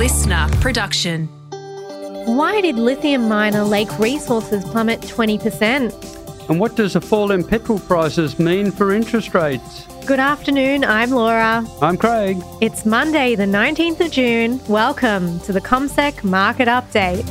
listener production. Why did lithium miner Lake Resources plummet 20%? And what does a fall in petrol prices mean for interest rates? Good afternoon, I'm Laura. I'm Craig. It's Monday, the 19th of June. Welcome to the CommSec Market Update.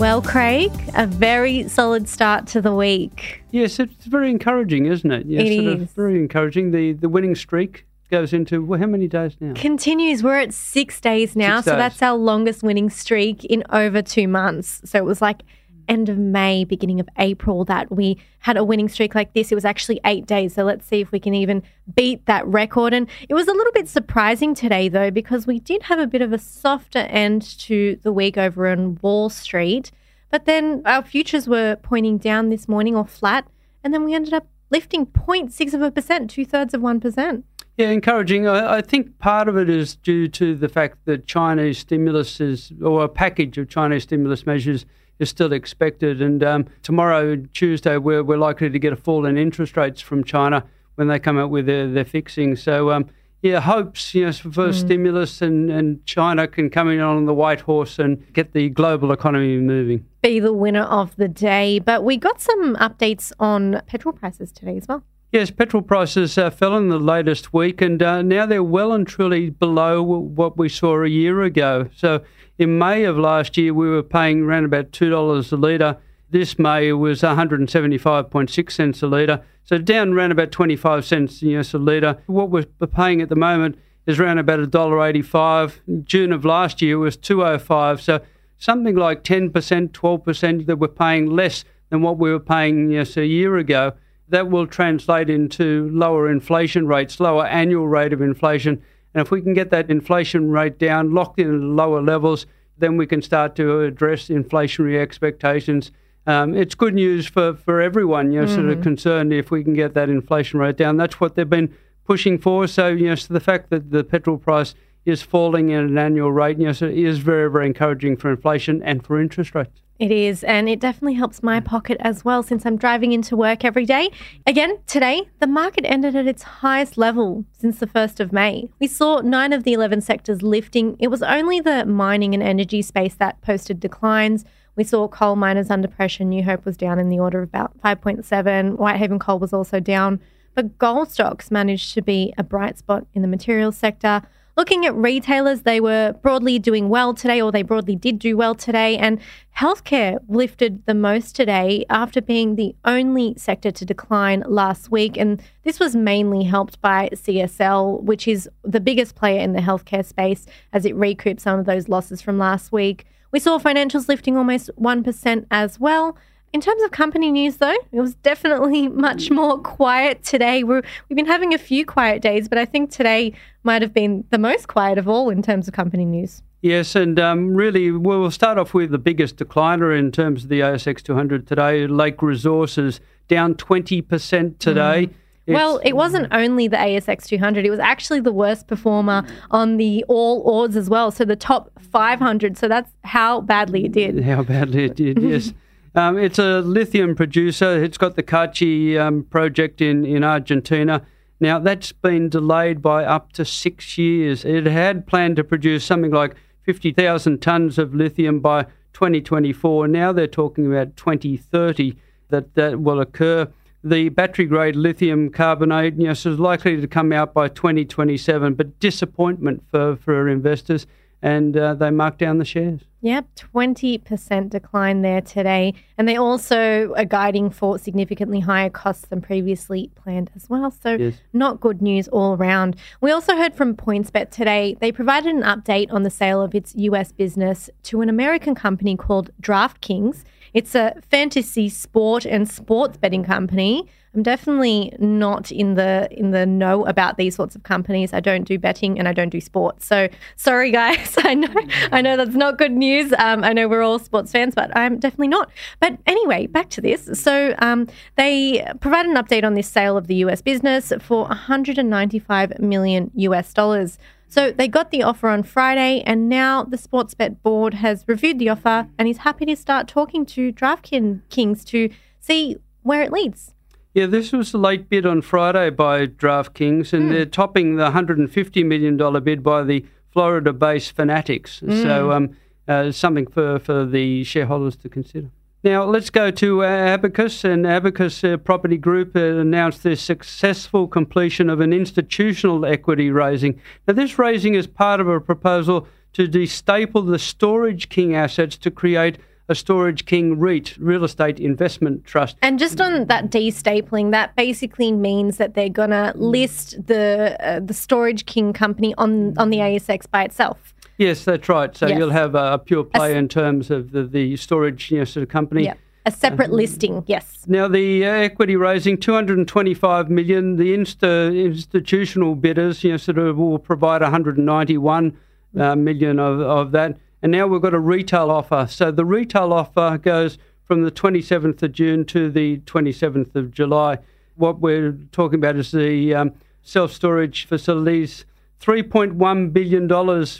Well, Craig, a very solid start to the week. Yes, it's very encouraging, isn't it? Yes, It sort of very encouraging. The the winning streak goes into well, how many days now? Continues. We're at six days now, Six so days. that's our longest winning streak in over two months. So it was like end of May, beginning of April that we had a winning streak like this. It was actually eight days. So let's see if we can even beat that record. And it was a little bit surprising today, though, because we did have a bit of a softer end to the week over on Wall Street. But then our futures were pointing down this morning or flat. And then we ended up lifting 0.6 of a percent, two thirds of 1%. Yeah, encouraging. I, I think part of it is due to the fact that Chinese stimulus is, or a package of Chinese stimulus measures is still expected. And um, tomorrow, Tuesday, we're, we're likely to get a fall in interest rates from China when they come out with their, their fixing. So, um, yeah, hopes you know, for stimulus and, and China can come in on the white horse and get the global economy moving. be the winner of the day. But we got some updates on petrol prices today as well. Yes, petrol prices uh, fell in the latest week, and uh, now they're well and truly below what we saw a year ago. So, in May of last year, we were paying around about two dollars a litre. This May it was 175.6 cents a litre, so down around about 25 cents US a litre. What we're paying at the moment is around about a dollar 85. June of last year was 205. So something like 10%, 12% that we're paying less than what we were paying yes, a year ago. That will translate into lower inflation rates, lower annual rate of inflation. And if we can get that inflation rate down, locked in at lower levels, then we can start to address inflationary expectations. Um, it's good news for, for everyone, you know, sort of concerned if we can get that inflation rate down. That's what they've been pushing for. So, you know, so the fact that the petrol price is falling at an annual rate, know, so it is very, very encouraging for inflation and for interest rates. It is, and it definitely helps my pocket as well since I'm driving into work every day. Again, today, the market ended at its highest level since the 1st of May. We saw nine of the 11 sectors lifting. It was only the mining and energy space that posted declines. We saw coal miners under pressure. New Hope was down in the order of about 5.7. Whitehaven Coal was also down. But gold stocks managed to be a bright spot in the materials sector. Looking at retailers, they were broadly doing well today, or they broadly did do well today. And healthcare lifted the most today after being the only sector to decline last week. And this was mainly helped by CSL, which is the biggest player in the healthcare space as it recouped some of those losses from last week. We saw financials lifting almost 1% as well. In terms of company news, though, it was definitely much mm. more quiet today. We're, we've been having a few quiet days, but I think today might have been the most quiet of all in terms of company news. Yes, and um, really, well, we'll start off with the biggest decliner in terms of the ASX 200 today, Lake Resources, down 20% today. Mm. well, It's- it wasn't mm. only the ASX 200, it was actually the worst performer on the All Ords as well. So the top 500. So that's how badly it did. How badly it did, yes. Um, it's a lithium producer. It's got the Kachi um, project in, in Argentina. Now, that's been delayed by up to six years. It had planned to produce something like 50,000 tonnes of lithium by 2024. Now they're talking about 2030 that that will occur. The battery grade lithium carbonate you know, is likely to come out by 2027, but disappointment for, for investors, and uh, they mark down the shares. Yep, 20% decline there today. And they also are guiding for significantly higher costs than previously planned as well. So, Yes. not good news all around. We also heard from PointsBet today. They provided an update on the sale of its US business to an American company called DraftKings. It's a fantasy sport and sports betting company. I'm definitely not in the in the know about these sorts of companies. I don't do betting and I don't do sports. So sorry, guys. I know I know that's not good news. Um, I know we're all sports fans, but I'm definitely not. But anyway, back to this. So um, they provide an update on this sale of the US business for 195 million US dollars. So they got the offer on Friday, and now the Sportsbet board has reviewed the offer and is happy to start talking to DraftKings to see where it leads. Yeah, this was a late bid on Friday by DraftKings, and they're topping the $150 million bid by the Florida-based fanatics. Mm. So um, uh, something for, for the shareholders to consider. Now, let's go to uh, Abacus. And Abacus uh, Property Group uh, announced the successful completion of an institutional equity raising. Now, this raising is part of a proposal to destaple the Storage King assets to create a Storage King REIT, Real Estate Investment Trust. And just on that destapling, that basically means that they're going to list the uh, the Storage King company on on the ASX by itself. Yes, that's right. So yes. you'll have a, pure play a, in terms of the, the storage you know, sort of company. Yeah. A separate uh, listing, yes. Now the uh, equity raising, 225 million. The insta, institutional bidders, you know, sort of will provide 191 uh, million of, of that. And now we've got a retail offer. So the retail offer goes from the 27th of June to the 27th of July. What we're talking about is the um, self storage facilities $3.1 billion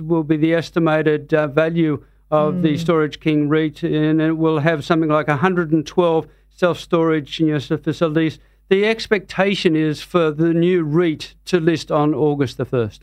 will be the estimated uh, value of mm. the hmm. Storage King REIT, and it will have something like 112 self storage you know, facilities. The expectation is for the new REIT to list on August the 1st.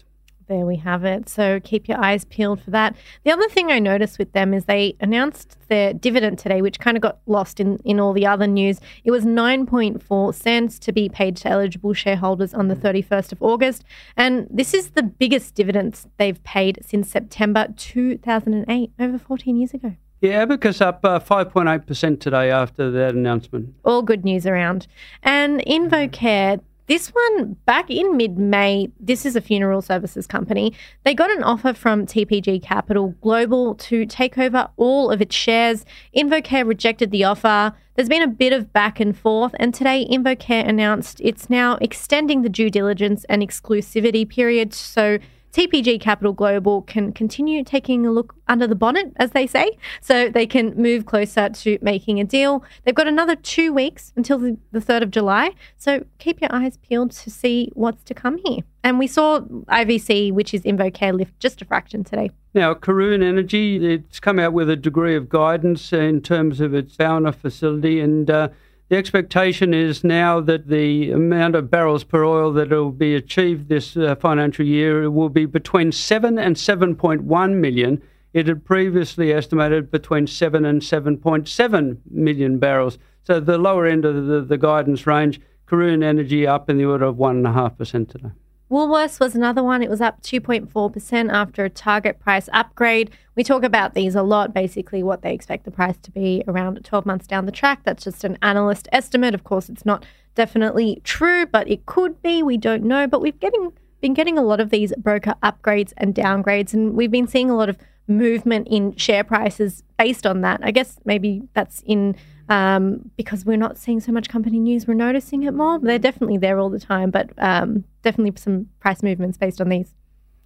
There we have it. So keep your eyes peeled for that. The other thing I noticed with them is they announced their dividend today, which kind of got lost in, in all the other news. It was 9.4 cents to be paid to eligible shareholders on the 31st of August. And this is the biggest dividends they've paid since September 2008, over 14 years ago. Yeah, Abacus up uh, 5.8% today after that announcement. All good news around. And InvoCare, this one, back in mid May, this is a funeral services company. They got an offer from TPG Capital Global to take over all of its shares. InvoCare rejected the offer. There's been a bit of back and forth, and today InvoCare announced it's now extending the due diligence and exclusivity period. So TPG Capital Global can continue taking a look under the bonnet, as they say, so they can move closer to making a deal. They've got another two weeks until the, the 3rd of July, so keep your eyes peeled to see what's to come here. And we saw IVC, which is InvoCare, lift just a fraction today. Now, Karoon Energy, it's come out with a degree of guidance in terms of its Baúna facility and uh, the expectation is now that the amount of barrels per oil that will be achieved this uh, financial year will be between 7 and 7.1 million. It had previously estimated between 7 and 7.7 million barrels. So the lower end of the, the guidance range, Karoon Energy up in the order of 1.5% today. Woolworths was another one. It was up 2.4% after a target price upgrade. We talk about these a lot, basically, what they expect the price to be around 12 months down the track. That's just an analyst estimate. Of course, it's not definitely true, but it could be. We don't know. But we've getting been getting a lot of these broker upgrades and downgrades, and we've been seeing a lot of movement in share prices based on that. I guess maybe that's in um, because we're not seeing so much company news, we're noticing it more. They're definitely there all the time, but um, definitely some price movements based on these.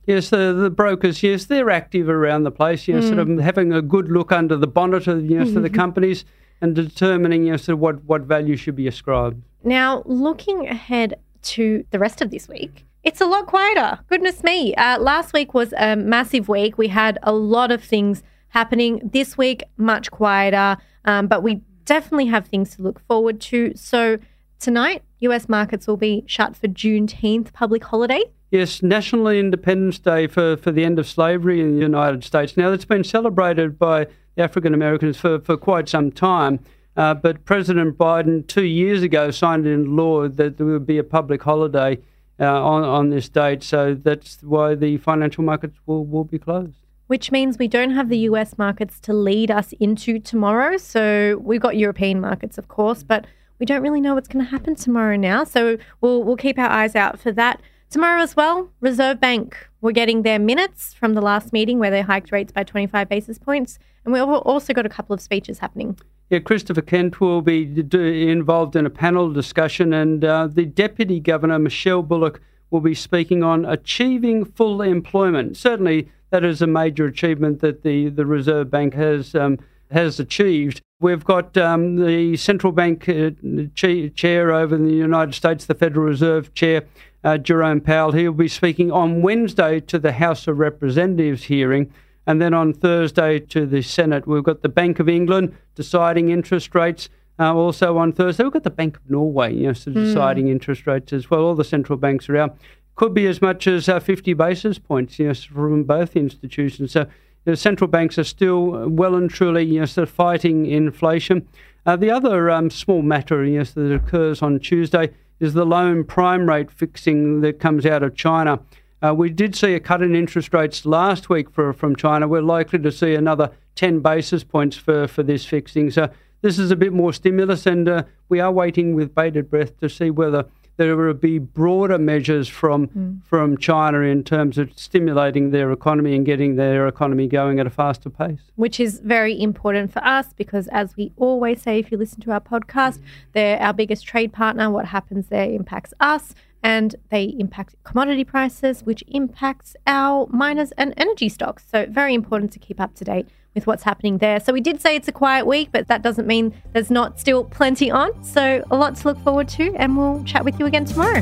Yes, the, the brokers, yes, they're active around the place, you know, mm. sort of mm. having a good look under the bonnet of you know, mm-hmm. the companies and determining you know, sort of what, what value should be ascribed. Now, looking ahead to the rest of this week, it's a lot quieter. Goodness me. Uh, last week was a massive week. We had a lot of things happening. This week, much quieter, um, but we definitely have things to look forward to. So tonight, US markets will be shut for Juneteenth public holiday. Yes, National Independence Day for, for the end of slavery in the United States. Now, that's been celebrated by African Americans for, for quite some time. Uh, but President Biden, two years ago, signed into law that there would be a public holiday uh, on, on this date. So that's why the financial markets will, will be closed which means we don't have the US markets to lead us into tomorrow. So we've got European markets, of course, but we don't really know what's going to happen tomorrow now. So we'll, we'll keep our eyes out for that. Tomorrow as well, Reserve Bank, we're getting their minutes from the last meeting where they hiked rates by 25 basis points. And we've also got a couple of speeches happening. Yeah, Christopher Kent will be involved in a panel discussion, and uh, the Deputy Governor, Michelle Bullock, will be speaking on achieving full employment. Certainly, that is a major achievement that the, the Reserve Bank has um, has achieved. We've got um, the central bank uh, chair over in the United States, the Federal Reserve chair, uh, Jerome Powell. He'll be speaking on Wednesday to the House of Representatives hearing. And then on Thursday to the Senate, we've got the Bank of England deciding interest rates. Uh, also on Thursday, we've got the Bank of Norway, you know, so hmm. deciding mm. interest rates as well. All the central banks are out. Could be as much as uh, 50 basis points you know, from both institutions. So the central banks are still well and truly you know, sort of fighting inflation. Uh, the other um, small matter you know, that occurs on Tuesday is the loan prime rate fixing that comes out of China. Uh, we did see a cut in interest rates last week for, from China. We're likely to see another 10 basis points for, for this fixing. So this is a bit more stimulus, and uh, we are waiting with bated breath to see whether there will be broader measures from mm. from China in terms of stimulating their economy and getting their economy going at a faster pace. Which is very important for us because, as we always say, if you listen to our podcast, they're our biggest trade partner. What happens there impacts us. And they impact commodity prices, which impacts our miners and energy stocks. So, very important to keep up to date with what's happening there. So we did say it's a quiet week, but that doesn't mean there's not still plenty on. So a lot to look forward to, and we'll chat with you again tomorrow.